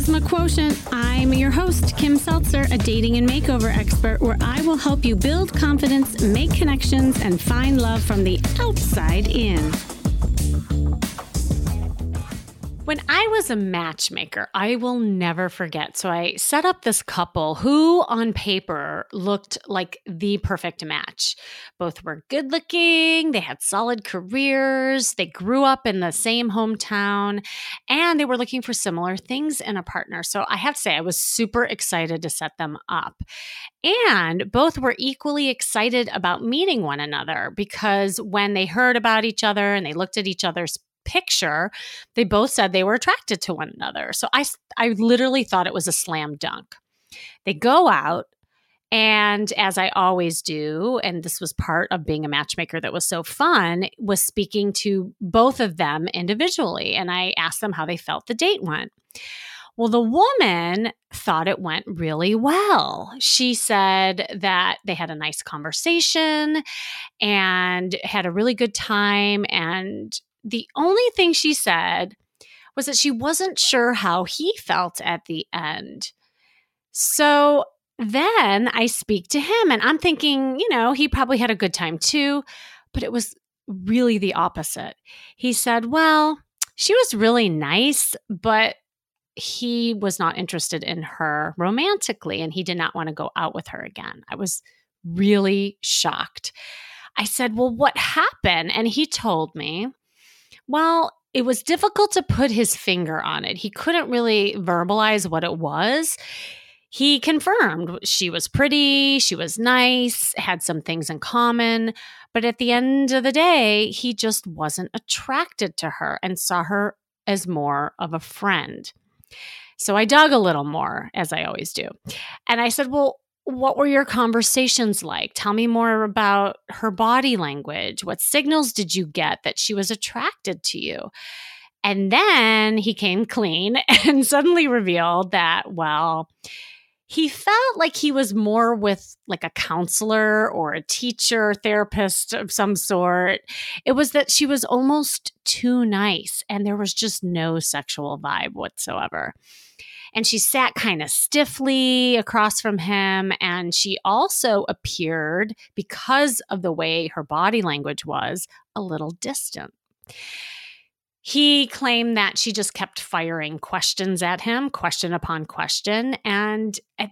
Charisma Quotient. I'm your host, Kim Seltzer, a dating and makeover expert, where I will help you build confidence, make connections, and find love from the outside in. I was a matchmaker, I will never forget. So I set up this couple who, on paper, looked like the perfect match. Both were good looking, they had solid careers, they grew up in the same hometown, and they were looking for similar things in a partner. So I have to say, I was super excited to set them up. And both were equally excited about meeting one another because when they heard about each other and they looked at each other's picture, they both said they were attracted to one another. So I, I literally thought it was a slam dunk. They go out, and as I always do, and this was part of being a matchmaker that was so fun, was speaking to both of them individually. And I asked them how they felt the date went. Well, the woman thought it went really well. She said that they had a nice conversation and had a really good time and the only thing she said was that she wasn't sure how he felt at the end. So then I speak to him and I'm thinking, you know, he probably had a good time too, but it was really the opposite. He said, well, she was really nice, but he was not interested in her romantically and he did not want to go out with her again. I was really shocked. I said, Well, what happened? And he told me well, it was difficult to put his finger on it. He couldn't really verbalize what it was. He confirmed she was pretty, she was nice, had some things in common, but at the end of the day, he just wasn't attracted to her and saw her as more of a friend. So I dug a little more, as I always do. And I said, Well, what were your conversations like? Tell me more about her body language. What signals did you get that she was attracted to you? And then he came clean and suddenly revealed that, well, he felt like he was more with like a counselor or a teacher, therapist of some sort. It was that she was almost too nice and there was just no sexual vibe whatsoever and she sat kind of stiffly across from him. And she also appeared, because of the way her body language was, a little distant. He claimed that she just kept firing questions at him, question upon question. And at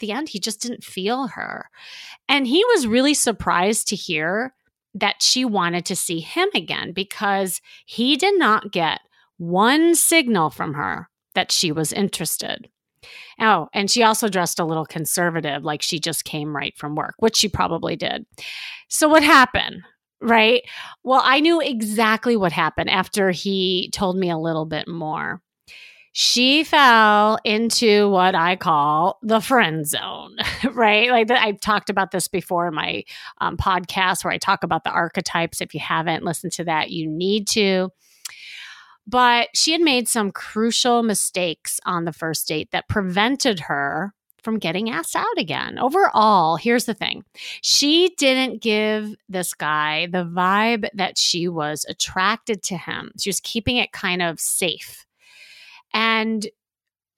the, end, he just didn't feel her. And he was really surprised to hear that she wanted to see him again because he did not get one signal from her that she was interested. Oh, and she also dressed a little conservative, like she just came right from work, which she probably did. So, what happened? Right? Well, I knew exactly what happened after he told me a little bit more. She fell into what I call the friend zone, right? Like the, I've talked about this before in my um, podcast where I talk about the archetypes. If you haven't listened to that, you need to. But she had made some crucial mistakes on the first date that prevented her from getting asked out again. Overall, here's the thing she didn't give this guy the vibe that she was attracted to him. She was keeping it kind of safe. And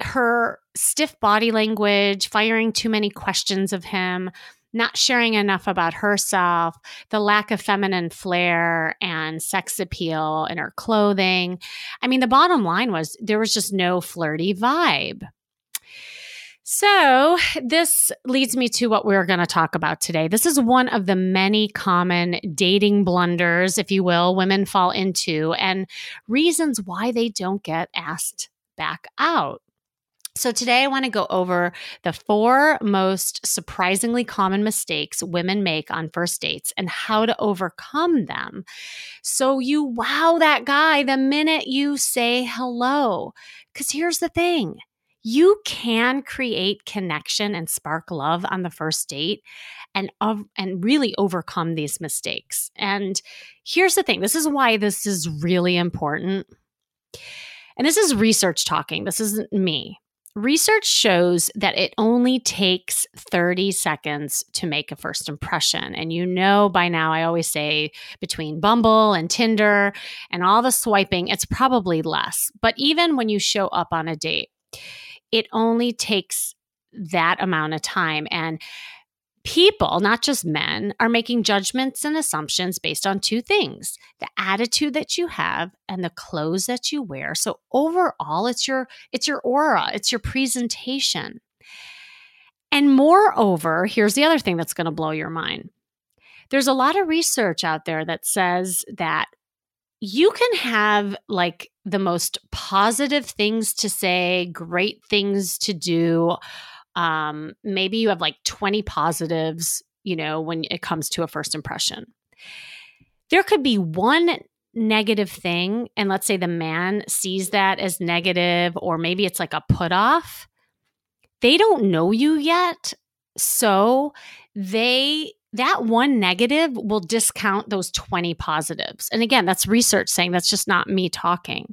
her stiff body language, firing too many questions of him, not sharing enough about herself, the lack of feminine flair and sex appeal in her clothing. I mean, the bottom line was there was just no flirty vibe. So, this leads me to what we're going to talk about today. This is one of the many common dating blunders, if you will, women fall into, and reasons why they don't get asked back out. So, today I want to go over the four most surprisingly common mistakes women make on first dates and how to overcome them. So, you wow that guy the minute you say hello. Because here's the thing you can create connection and spark love on the first date and and really overcome these mistakes. And here's the thing this is why this is really important. And this is research talking. This isn't me. Research shows that it only takes 30 seconds to make a first impression. And you know by now, I always say between Bumble and Tinder and all the swiping, it's probably less. But even when you show up on a date, It only takes that amount of time. And people, not just men, are making judgments and assumptions based on two things the attitude that you have and the clothes that you wear. So overall, it's your it's your aura, it's your presentation. And moreover, here's the other thing that's going to blow your mind. There's a lot of research out there that says that you can have like the most positive things to say, great things to do, um, maybe you have like 20 positives, you know, when it comes to a first impression. There could be one negative thing, and let's say the man sees that as negative, or maybe it's like a put off. They don't know you yet. So they that one negative will discount those 20 positives. And again, that's research saying that's just not me talking.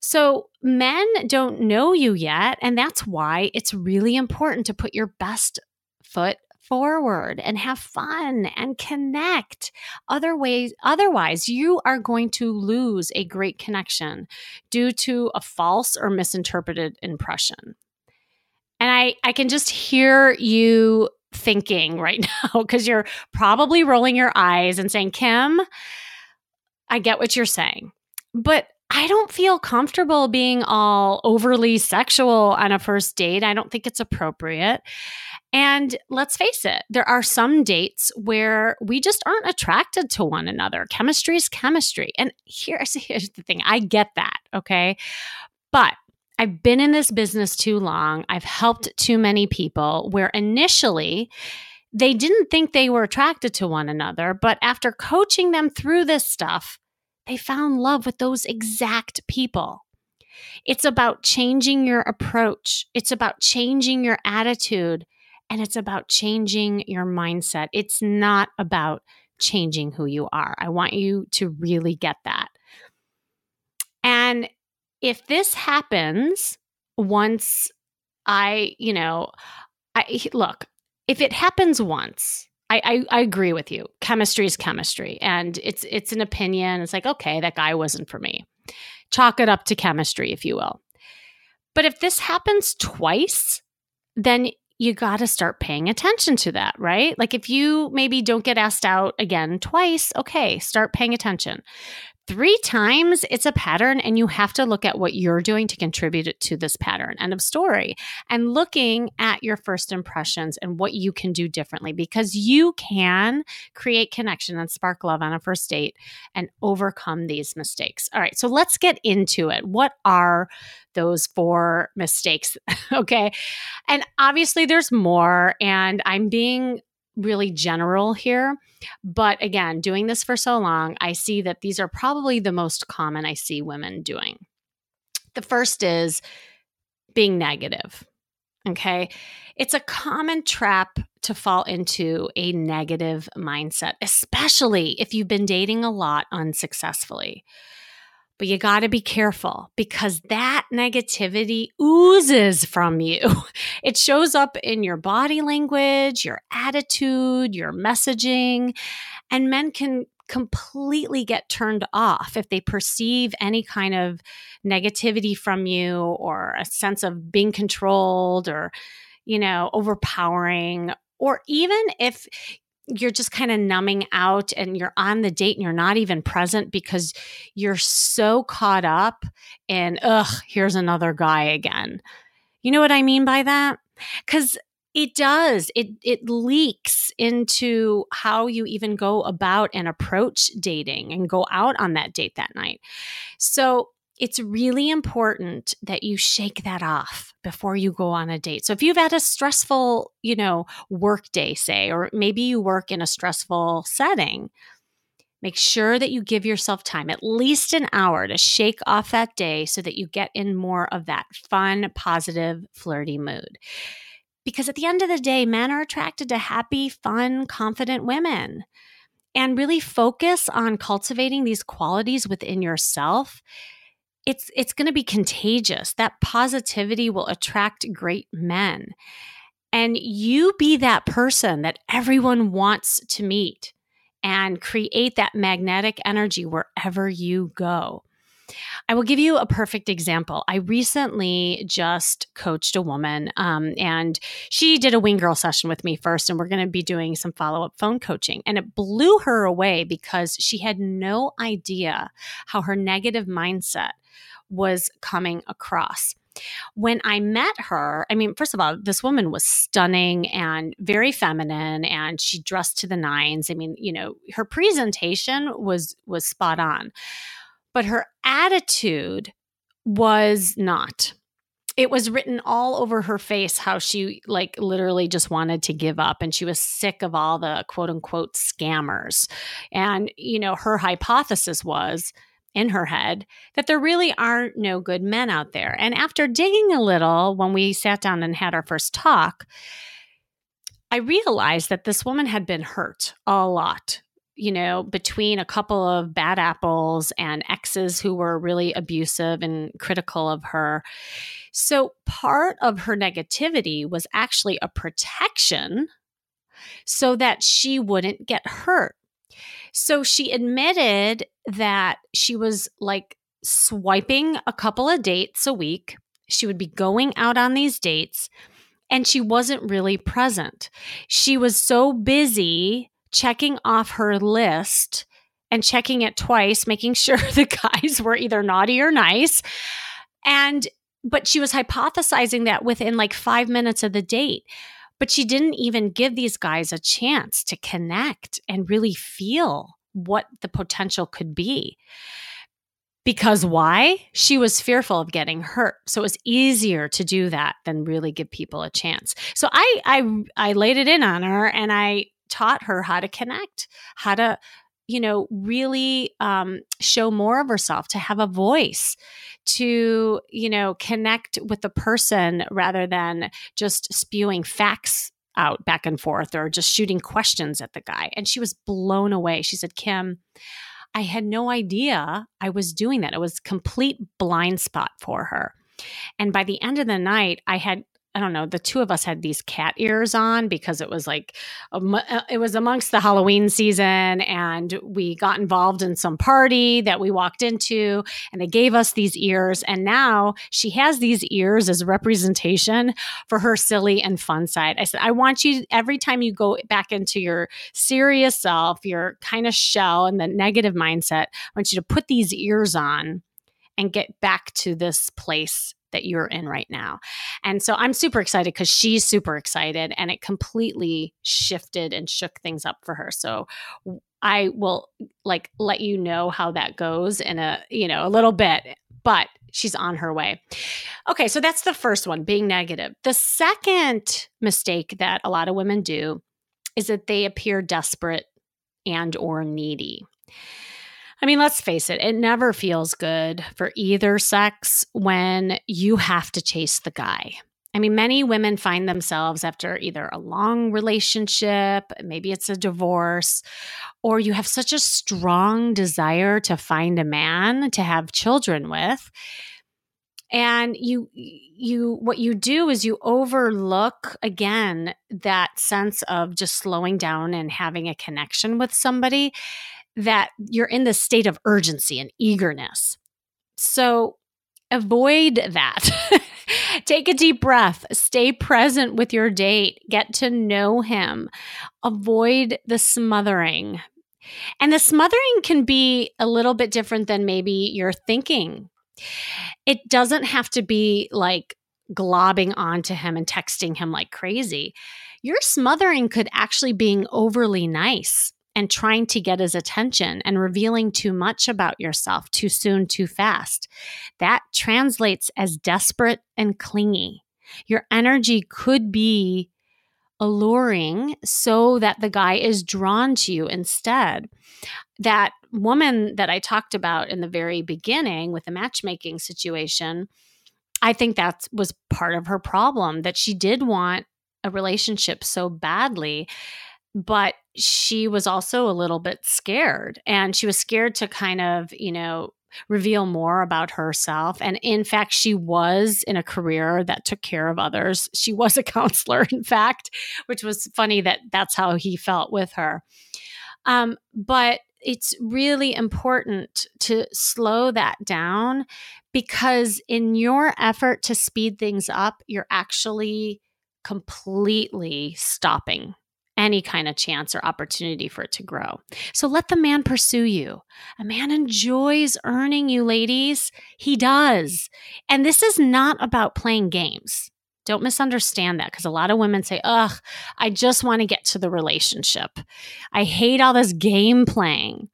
So, men don't know you yet. And that's why it's really important to put your best foot forward and have fun and connect other ways otherwise you are going to lose a great connection due to a false or misinterpreted impression and i i can just hear you thinking right now because you're probably rolling your eyes and saying kim i get what you're saying but I don't feel comfortable being all overly sexual on a first date. I don't think it's appropriate. And let's face it, there are some dates where we just aren't attracted to one another. Chemistry is chemistry. And here's, here's the thing I get that. Okay. But I've been in this business too long. I've helped too many people where initially they didn't think they were attracted to one another. But after coaching them through this stuff, they found love with those exact people. It's about changing your approach, it's about changing your attitude, and it's about changing your mindset. It's not about changing who you are. I want you to really get that. And if this happens once I, you know, I look, if it happens once, I, I, I agree with you. Chemistry is chemistry, and it's it's an opinion. It's like okay, that guy wasn't for me. Chalk it up to chemistry, if you will. But if this happens twice, then you got to start paying attention to that, right? Like if you maybe don't get asked out again twice, okay, start paying attention three times, it's a pattern, and you have to look at what you're doing to contribute to this pattern. End of story. And looking at your first impressions and what you can do differently because you can create connection and spark love on a first date and overcome these mistakes. All right, so let's get into it. What are those four mistakes? okay. And obviously, there's more, and I'm being really general here. But again, doing this for so long, I see that these are probably the most common I see women doing. The first is being negative. Okay. It's a common trap to fall into a negative mindset, especially if you've been dating a lot unsuccessfully. But you got to be careful because that negativity oozes from you. It shows up in your body language, your attitude, your messaging, and men can completely get turned off if they perceive any kind of negativity from you or a sense of being controlled or you know overpowering or even if you're just kind of numbing out and you're on the date and you're not even present because you're so caught up in, ugh, here's another guy again. You know what I mean by that? Because it does. It it leaks into how you even go about and approach dating and go out on that date that night. So it's really important that you shake that off before you go on a date. So if you've had a stressful, you know, work day, say, or maybe you work in a stressful setting, make sure that you give yourself time, at least an hour to shake off that day so that you get in more of that fun, positive, flirty mood. Because at the end of the day, men are attracted to happy, fun, confident women and really focus on cultivating these qualities within yourself it's it's going to be contagious. That positivity will attract great men. And you be that person that everyone wants to meet and create that magnetic energy wherever you go. I will give you a perfect example. I recently just coached a woman, um, and she did a Wing Girl session with me first, and we're going to be doing some follow up phone coaching. And it blew her away because she had no idea how her negative mindset was coming across when I met her, I mean, first of all, this woman was stunning and very feminine and she dressed to the nines. I mean, you know, her presentation was was spot on. But her attitude was not. It was written all over her face how she like literally just wanted to give up and she was sick of all the quote unquote scammers. And you know, her hypothesis was in her head that there really are no good men out there. And after digging a little, when we sat down and had our first talk, I realized that this woman had been hurt a lot, you know, between a couple of bad apples and exes who were really abusive and critical of her. So part of her negativity was actually a protection so that she wouldn't get hurt so she admitted that she was like swiping a couple of dates a week. She would be going out on these dates and she wasn't really present. She was so busy checking off her list and checking it twice, making sure the guys were either naughty or nice. And, but she was hypothesizing that within like five minutes of the date. But she didn't even give these guys a chance to connect and really feel what the potential could be. Because why? She was fearful of getting hurt. So it was easier to do that than really give people a chance. So I I I laid it in on her and I taught her how to connect, how to you know really um, show more of herself to have a voice to you know connect with the person rather than just spewing facts out back and forth or just shooting questions at the guy. And she was blown away. She said kim i had no idea i was doing that. It was complete blind spot for her. And by the end of the night i had I don't know, the two of us had these cat ears on because it was like, uh, it was amongst the Halloween season. And we got involved in some party that we walked into, and they gave us these ears. And now she has these ears as representation for her silly and fun side. I said, I want you, every time you go back into your serious self, your kind of shell and the negative mindset, I want you to put these ears on and get back to this place that you're in right now. And so I'm super excited because she's super excited and it completely shifted and shook things up for her. So I will like let you know how that goes in a, you know, a little bit, but she's on her way. Okay, so that's the first one, being negative. The second mistake that a lot of women do is that they appear desperate and or needy. I mean, let's face it, it never feels good for either sex when you have to chase the guy. I mean, many women find themselves after either a long relationship, maybe it's a divorce, or you have such a strong desire to find a man to have children with. And you, you, what you do is you overlook again that sense of just slowing down and having a connection with somebody that you're in this state of urgency and eagerness. So avoid that. Take a deep breath, stay present with your date, get to know him, avoid the smothering. And the smothering can be a little bit different than maybe you're thinking. It doesn't have to be like globbing onto him and texting him like crazy. Your smothering could actually being overly nice and trying to get his attention and revealing too much about yourself too soon, too fast. That translates as desperate and clingy. Your energy could be alluring so that the guy is drawn to you instead. That woman that I talked about in the very beginning with the matchmaking situation, I think that was part of her problem that she did want a relationship so badly but she was also a little bit scared and she was scared to kind of, you know, reveal more about herself. And in fact, she was in a career that took care of others. She was a counselor, in fact, which was funny that that's how he felt with her. Um, but it's really important to slow that down because in your effort to speed things up, you're actually completely stopping any kind of chance or opportunity for it to grow. So let the man pursue you. A man enjoys earning you, ladies. He does. And this is not about playing games. Don't misunderstand that because a lot of women say, ugh, I just want to get to the relationship. I hate all this game playing.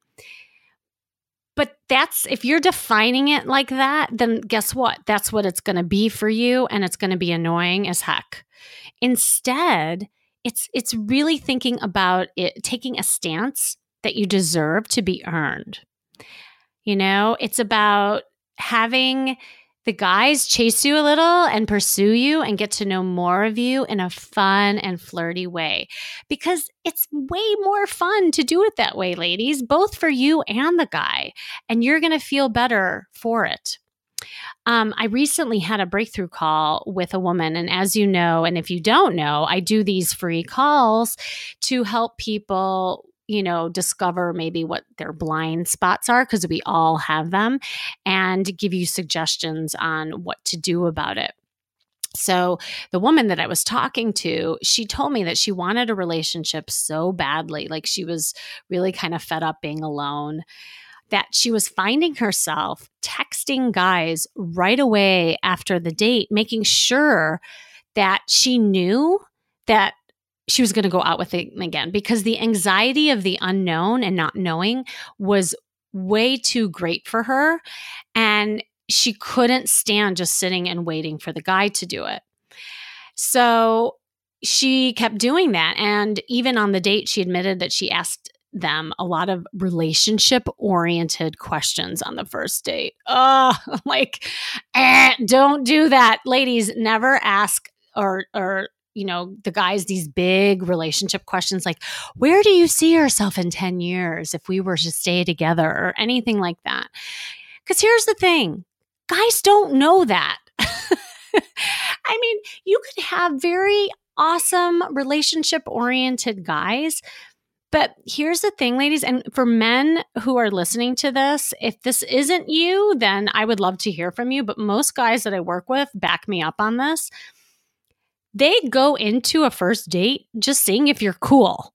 But that's if you're defining it like that, then guess what? That's what it's going to be for you and it's going to be annoying as heck. Instead, it's it's really thinking about it taking a stance that you deserve to be earned. You know, it's about having the guys chase you a little and pursue you and get to know more of you in a fun and flirty way because it's way more fun to do it that way, ladies, both for you and the guy. And you're going to feel better for it. Um, I recently had a breakthrough call with a woman. And as you know, and if you don't know, I do these free calls to help people you know, discover maybe what their blind spots are because we all have them and give you suggestions on what to do about it. So, the woman that I was talking to, she told me that she wanted a relationship so badly. Like she was really kind of fed up being alone that she was finding herself texting guys right away after the date, making sure that she knew that she was going to go out with him again because the anxiety of the unknown and not knowing was way too great for her. And she couldn't stand just sitting and waiting for the guy to do it. So she kept doing that. And even on the date, she admitted that she asked them a lot of relationship oriented questions on the first date. Oh, like, eh, don't do that. Ladies, never ask or, or, you know, the guys these big relationship questions like, where do you see yourself in 10 years if we were to stay together or anything like that? Because here's the thing guys don't know that. I mean, you could have very awesome relationship oriented guys but here's the thing, ladies, and for men who are listening to this, if this isn't you, then I would love to hear from you. But most guys that I work with back me up on this. They go into a first date just seeing if you're cool.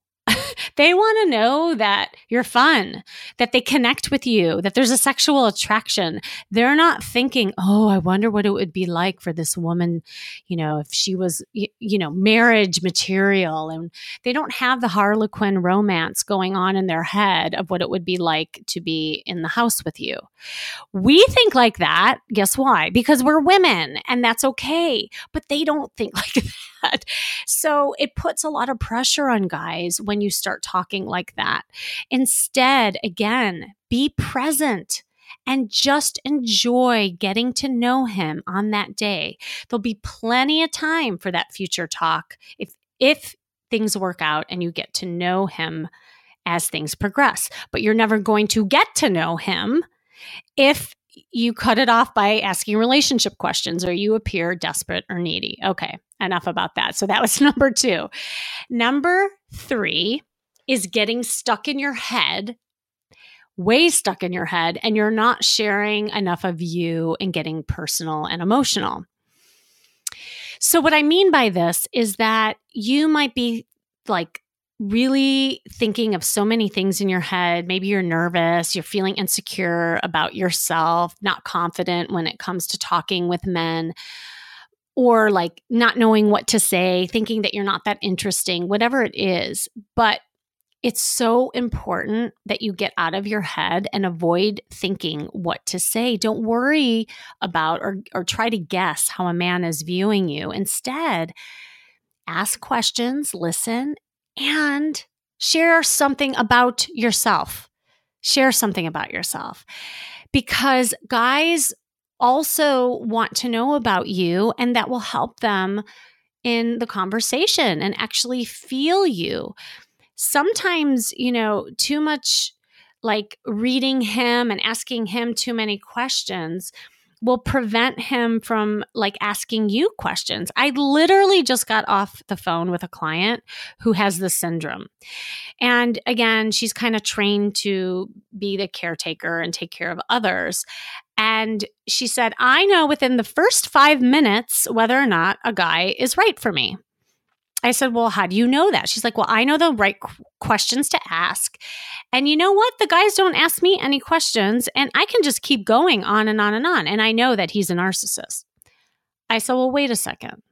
They want to know that you're fun, that they connect with you, that there's a sexual attraction. They're not thinking, oh, I wonder what it would be like for this woman, you know, if she was, you know, marriage material. And they don't have the Harlequin romance going on in their head of what it would be like to be in the house with you. We think like that. Guess why? Because we're women and that's okay. But they don't think like that. So it puts a lot of pressure on guys when you start talking like that. Instead, again, be present and just enjoy getting to know him on that day. There'll be plenty of time for that future talk if if things work out and you get to know him as things progress. But you're never going to get to know him if you cut it off by asking relationship questions or you appear desperate or needy. Okay, enough about that. So that was number two. Number three is getting stuck in your head, way stuck in your head, and you're not sharing enough of you and getting personal and emotional. So, what I mean by this is that you might be like really thinking of so many things in your head. Maybe you're nervous, you're feeling insecure about yourself, not confident when it comes to talking with men, or like not knowing what to say, thinking that you're not that interesting, whatever it is. But it's so important that you get out of your head and avoid thinking what to say. Don't worry about or, or try to guess how a man is viewing you. Instead, ask questions, listen, and share something about yourself. Share something about yourself. Because guys also want to know about you, and that will help them in the conversation and actually feel you. Sometimes, you know, too much like reading him and asking him too many questions will prevent him from like asking you questions. I literally just got off the phone with a client who has this syndrome. And again, she's kind of trained to be the caretaker and take care of others. And she said, I know within the first five minutes whether or not a guy is right for me. I said, Well, how do you know that? She's like, Well, I know the right qu- questions to ask. And you know what? The guys don't ask me any questions, and I can just keep going on and on and on. And I know that he's a narcissist. I said, Well, wait a second.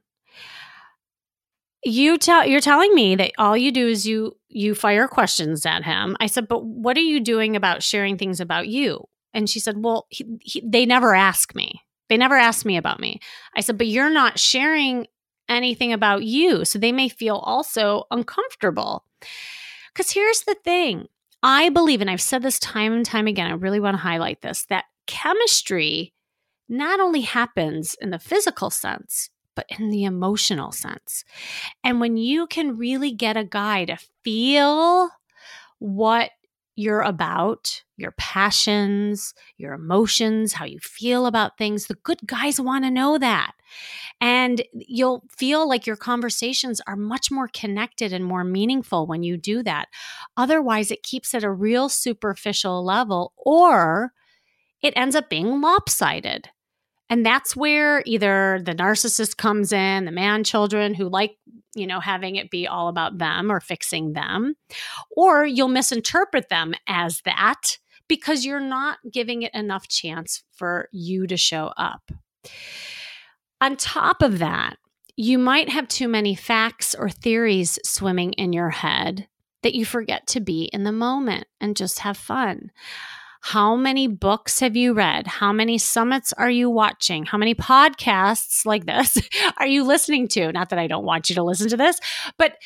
You tell you're telling me that all you do is you you fire questions at him. I said, but what are you doing about sharing things about you? And she said, well, he, he, they never ask me. They never ask me about me. I said, but you're not sharing anything about you. So they may feel also uncomfortable. Because here's the thing I believe, and I've said this time and time again, I really want to highlight this that chemistry not only happens in the physical sense, but in the emotional sense. And when you can really get a guy to feel what you're about, your passions, your emotions, how you feel about things. The good guys want to know that. And you'll feel like your conversations are much more connected and more meaningful when you do that. Otherwise, it keeps at a real superficial level or it ends up being lopsided. And that's where either the narcissist comes in, the man children who like, you know, having it be all about them or fixing them, or you'll misinterpret them as that because you're not giving it enough chance for you to show up. On top of that, you might have too many facts or theories swimming in your head that you forget to be in the moment and just have fun. How many books have you read? How many summits are you watching? How many podcasts like this are you listening to? Not that I don't want you to listen to this, but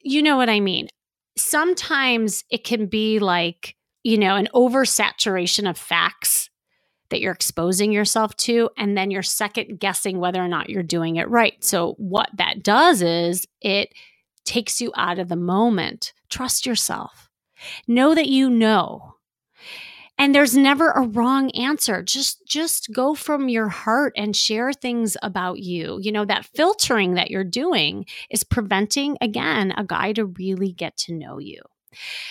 you know what I mean. Sometimes it can be like, you know, an oversaturation of facts that you're exposing yourself to, and then you're second guessing whether or not you're doing it right. So, what that does is it takes you out of the moment. Trust yourself. Know that you know and there's never a wrong answer just just go from your heart and share things about you you know that filtering that you're doing is preventing again a guy to really get to know you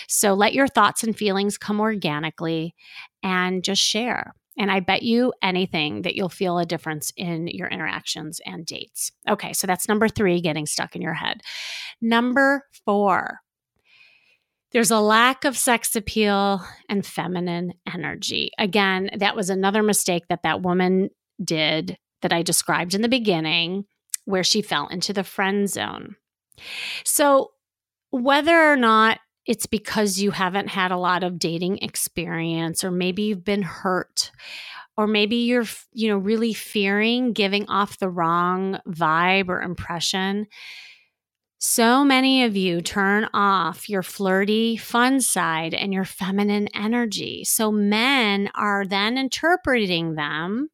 so let your thoughts and feelings come organically and just share and I bet you anything that you'll feel a difference in your interactions and dates. Okay, so that's number three, getting stuck in your head. Number four, there's a lack of sex appeal and feminine energy. Again, that was another mistake that that woman did that I described in the beginning, where she fell into the friend zone. So, whether or not it's because you haven't had a lot of dating experience, or maybe you've been hurt, or maybe you're, you know, really fearing giving off the wrong vibe or impression, so many of you turn off your flirty, fun side and your feminine energy. So men are then interpreting them.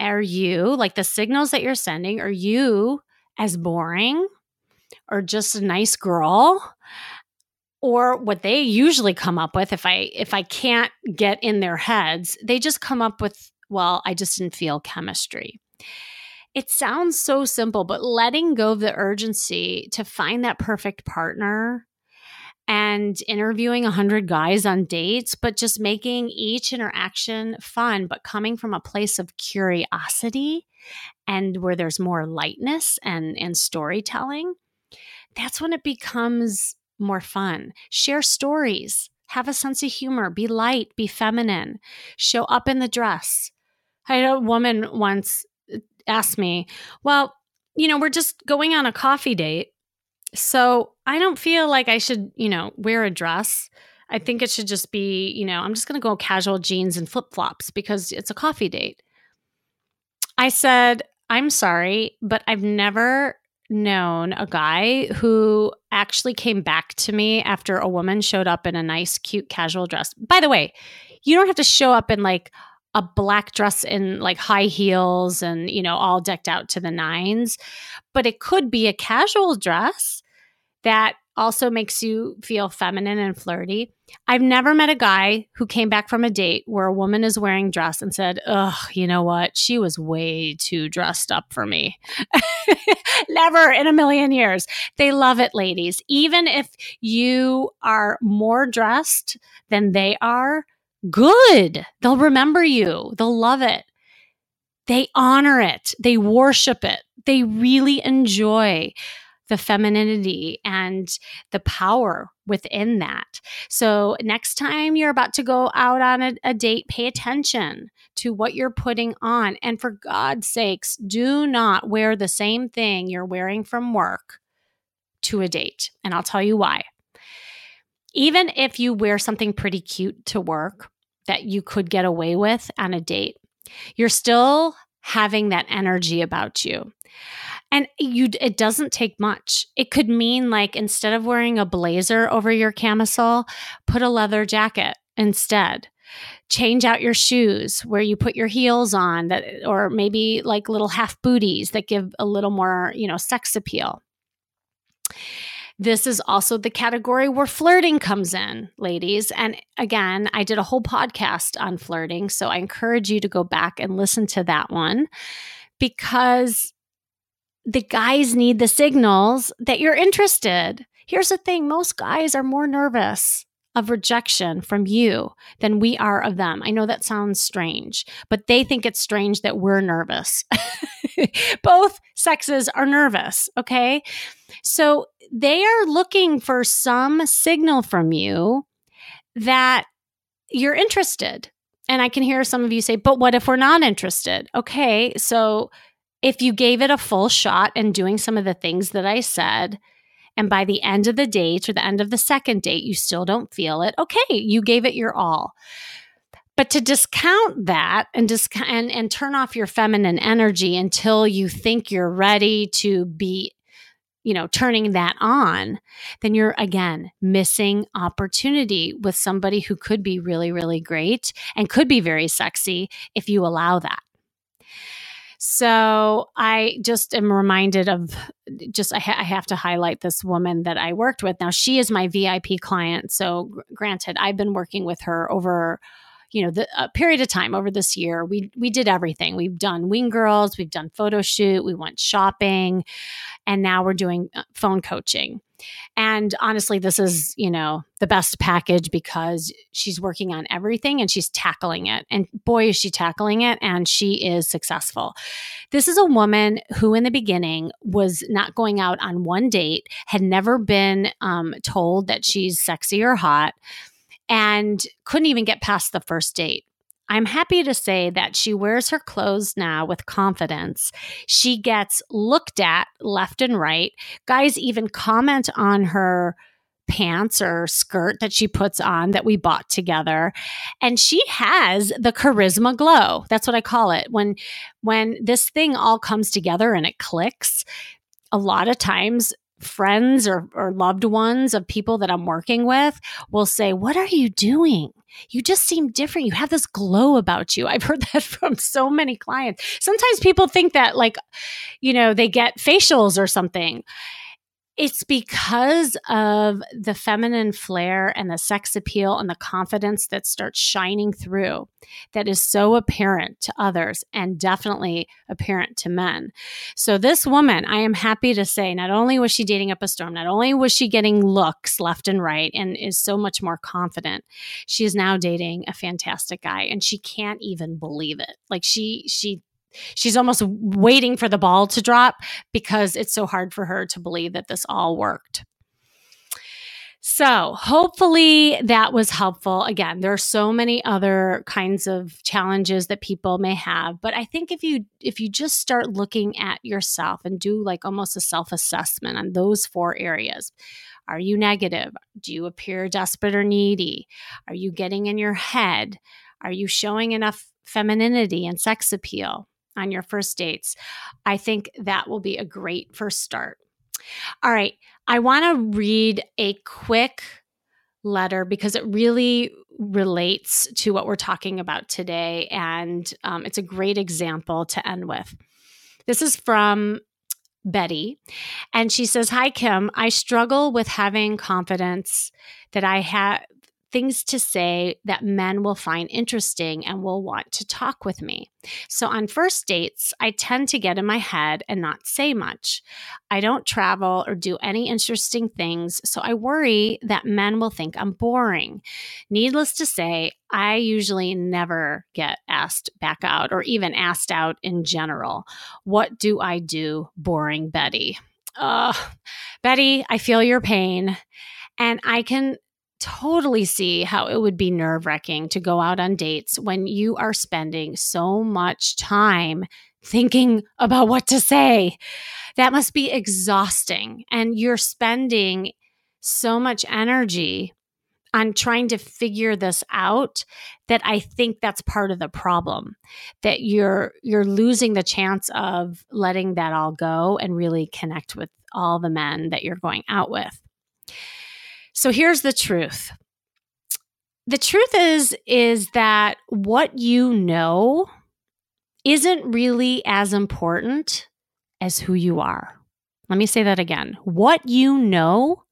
Are you, like the signals that you're sending, are you as boring or just a nice girl? Or what they usually come up with if I if I can't get in their heads, they just come up with, well, I just didn't feel chemistry. It sounds so simple, but letting go of the urgency to find that perfect partner and interviewing 100 guys on dates, but just making each interaction fun, but coming from a place of curiosity and where there's more lightness and, and storytelling, that's when it becomes more fun. Share stories, have a sense of humor, be light, be feminine, show up in the dress. I had a woman once asked me, Well, you know, we're just going on a coffee date. So I don't feel like I should, you know, wear a dress. I think it should just be, you know, I'm just going to go casual jeans and flip flops because it's a coffee date. I said, I'm sorry, but I've never known a guy who actually came back to me after a woman showed up in a nice, cute, casual dress. By the way, you don't have to show up in like a black dress in like high heels and, you know, all decked out to the nines. But it could be a casual dress that also makes you feel feminine and flirty. I've never met a guy who came back from a date where a woman is wearing dress and said, Ugh, you know what? She was way too dressed up for me. never in a million years. They love it, ladies. Even if you are more dressed than they are, good. They'll remember you, they'll love it. They honor it, they worship it, they really enjoy the femininity and the power within that. So, next time you're about to go out on a, a, date, pay attention to what you're putting on. And for God's sakes, do not wear the same thing you're wearing from work to a date. And I'll tell you why. Even if you wear something pretty cute to work that you could get away with on a date, you're still having that energy about you. And you it doesn't take much. It could mean like instead of wearing a blazer over your camisole, put a leather jacket instead. Change out your shoes where you put your heels on that or maybe like little half booties that give a little more, you know, sex appeal. This is also the category where flirting comes in, ladies. And again, I did a whole podcast on flirting. So I encourage you to go back and listen to that one because the guys need the signals that you're interested. Here's the thing most guys are more nervous of rejection from you than we are of them. I know that sounds strange, but they think it's strange that we're nervous. Both sexes are nervous, okay? So they are looking for some signal from you that you're interested. And I can hear some of you say, but what if we're not interested? Okay, so if you gave it a full shot and doing some of the things that I said, and by the end of the date or the end of the second date, you still don't feel it, okay, you gave it your all. But to discount that and discount and, and turn off your feminine energy until you think you're ready to be you know, turning that on, then you're again missing opportunity with somebody who could be really, really great and could be very sexy if you allow that. So I just am reminded of just I, ha- I, have to highlight this woman that I worked with. Now she is my VIP client. So granted, I've been working with her over you know the a period of time over this year we we did everything we've done wing girls we've done photo shoot we went shopping and now we're doing uh, phone coaching and honestly, this is, you know, the best package because she's working on everything and she's tackling it. And boy, is she tackling it and she is successful. This is a woman who, in the beginning, was not going out on one date, had never been um, told that she's sexy or hot, and couldn't even get past the first date. I'm happy to say that she wears her clothes now with confidence. She gets looked at left and right. Guys even comment on her pants or skirt that she puts on that we bought together and she has the charisma glow that's what i call it when when this thing all comes together and it clicks a lot of times friends or, or loved ones of people that I'm working with will say, What are you doing? You just seem different. You have this glow about you. I've heard that from so many clients. Sometimes people think that, like, you know, they get facials or something. It's because of the feminine flair and the sex appeal and the confidence that starts shining through that is so apparent to others and definitely apparent to men. So, this woman, I am happy to say, not only was she dating up a storm, not only was she getting looks left and right and is so much more confident, she is now dating a fantastic guy and she can't even believe it. Like, she, she, she's almost waiting for the ball to drop because it's so hard for her to believe that this all worked. So, hopefully that was helpful. Again, there are so many other kinds of challenges that people may have, but I think if you if you just start looking at yourself and do like almost a self-assessment on those four areas. Are you negative? Do you appear desperate or needy? Are you getting in your head? Are you showing enough femininity and sex appeal? On your first dates, I think that will be a great first start. All right, I want to read a quick letter because it really relates to what we're talking about today. And um, it's a great example to end with. This is from Betty. And she says, Hi, Kim. I struggle with having confidence that I have things to say that men will find interesting and will want to talk with me. So on first dates, I tend to get in my head and not say much. I don't travel or do any interesting things, so I worry that men will think I'm boring. Needless to say, I usually never get asked back out or even asked out in general. What do I do, boring Betty? Uh, Betty, I feel your pain. And I can totally see how it would be nerve wracking to go out on dates when you are spending so much time thinking about what to say. That must be exhausting. And you're spending so much energy on trying to figure this out that I think that's part of the problem that you're you're losing the chance of letting that all go and really connect with all the men that you're going out with. So here's the truth. The truth is is that what you know isn't really as important as who you are. Let me say that again. What you know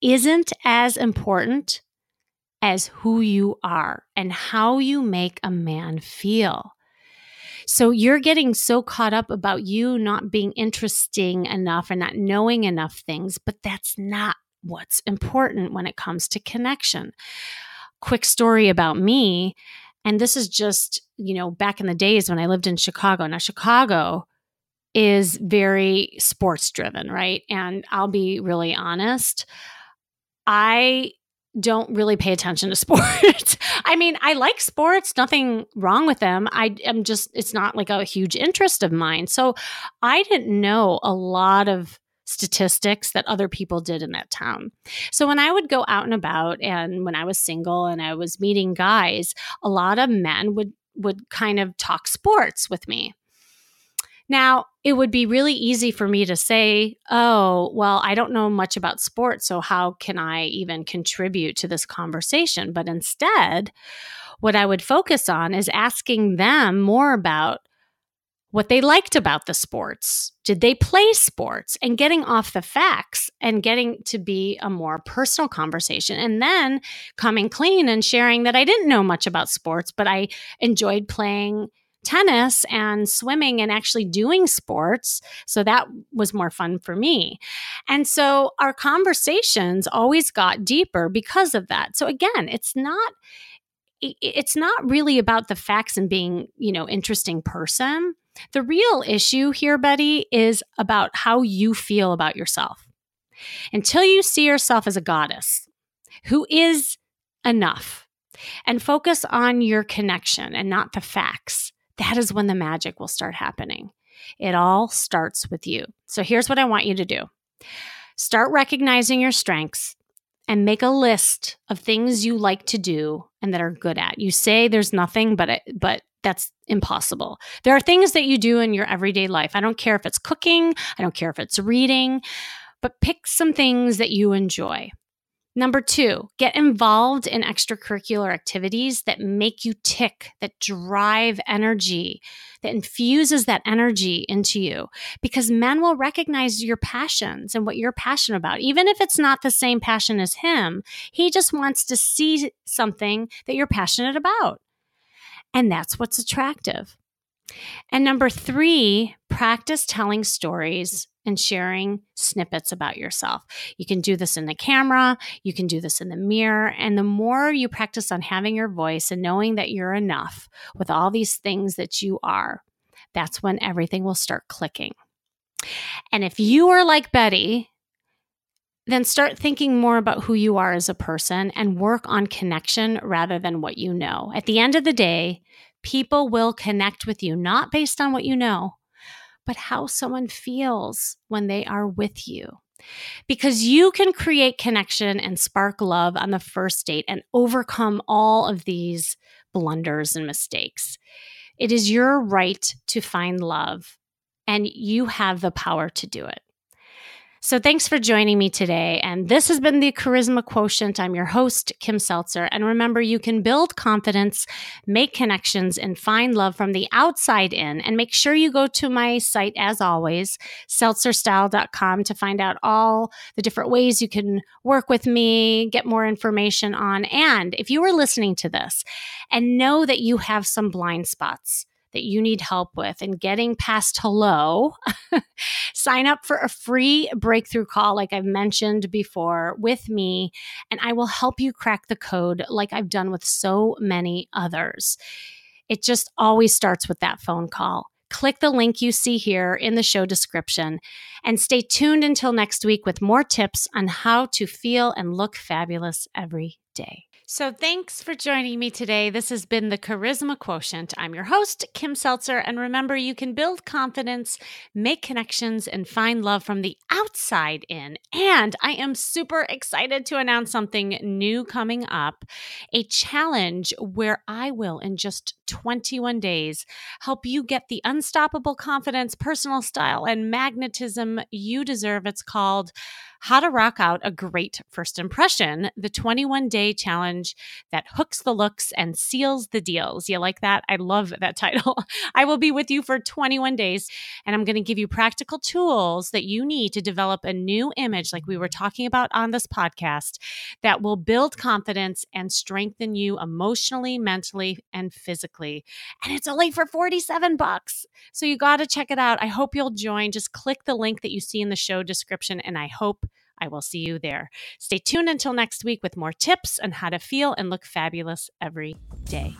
isn't as important as who you are and how you make a man feel. So you're getting so caught up about you not being interesting enough and not knowing enough things, but that's not what's important when it comes to connection. Quick story about me. And this is just, you know, back in the days when I lived in Chicago. Now, Chicago is very sports driven, right? And I'll be really honest. I don't really pay attention to sports. I mean, I like sports, nothing wrong with them. I am just, it's not like a huge interest of mine. So I didn't know a lot of statistics that other people did in that town. So when I would go out and about and when I was single and I was meeting guys, a lot of men would would kind of talk sports with me. Now, it would be really easy for me to say, oh, well, I don't know much about sports, so how can I even contribute to this conversation? But instead, what I would focus on is asking them more about what they liked about the sports. Did they play sports? And getting off the facts and getting to be a more personal conversation. And then coming clean and sharing that I didn't know much about sports, but I enjoyed playing tennis and swimming and actually doing sports. So that was more fun for me. And so our conversations always got deeper because of that. So again, it's not it's not really about the facts and being, you know, interesting person. The real issue here, Betty, is about how you feel about yourself. Until you see yourself as a goddess who is enough and focus on your connection and not the facts, that is when the magic will start happening. It all starts with you. So here's what I want you to do start recognizing your strengths and make a list of things you like to do and that are good at. You say there's nothing but it, but that's impossible. There are things that you do in your everyday life. I don't care if it's cooking, I don't care if it's reading, but pick some things that you enjoy. Number two, get involved in extracurricular activities that make you tick, that drive energy, that infuses that energy into you. Because men will recognize your passions and what you're passionate about. Even if it's not the same passion as him, he just wants to see something that you're passionate about. And that's what's attractive. And number three, practice telling stories and sharing snippets about yourself. You can do this in the camera, you can do this in the mirror. And the more you practice on having your voice and knowing that you're enough with all these things that you are, that's when everything will start clicking. And if you are like Betty, then start thinking more about who you are as a person and work on connection rather than what you know. At the end of the day, people will connect with you, not based on what you know, but how someone feels when they are with you. Because you can create connection and spark love on the first date and overcome all of these blunders and mistakes. It is your right to find love, and you have the power to do it. So, thanks for joining me today. And this has been the Charisma Quotient. I'm your host, Kim Seltzer. And remember, you can build confidence, make connections, and find love from the outside in. And make sure you go to my site, as always, seltzerstyle.com, to find out all the different ways you can work with me, get more information on. And if you are listening to this and know that you have some blind spots, that you need help with and getting past hello, sign up for a free breakthrough call, like I've mentioned before, with me, and I will help you crack the code like I've done with so many others. It just always starts with that phone call. Click the link you see here in the show description and stay tuned until next week with more tips on how to feel and look fabulous every day. So, thanks for joining me today. This has been the Charisma Quotient. I'm your host, Kim Seltzer. And remember, you can build confidence, make connections, and find love from the outside in. And I am super excited to announce something new coming up a challenge where I will, in just 21 days, help you get the unstoppable confidence, personal style, and magnetism you deserve. It's called how to Rock Out a Great First Impression, the 21 day challenge that hooks the looks and seals the deals. You like that? I love that title. I will be with you for 21 days and I'm going to give you practical tools that you need to develop a new image, like we were talking about on this podcast, that will build confidence and strengthen you emotionally, mentally, and physically. And it's only for 47 bucks. So you got to check it out. I hope you'll join. Just click the link that you see in the show description and I hope I will see you there. Stay tuned until next week with more tips on how to feel and look fabulous every day.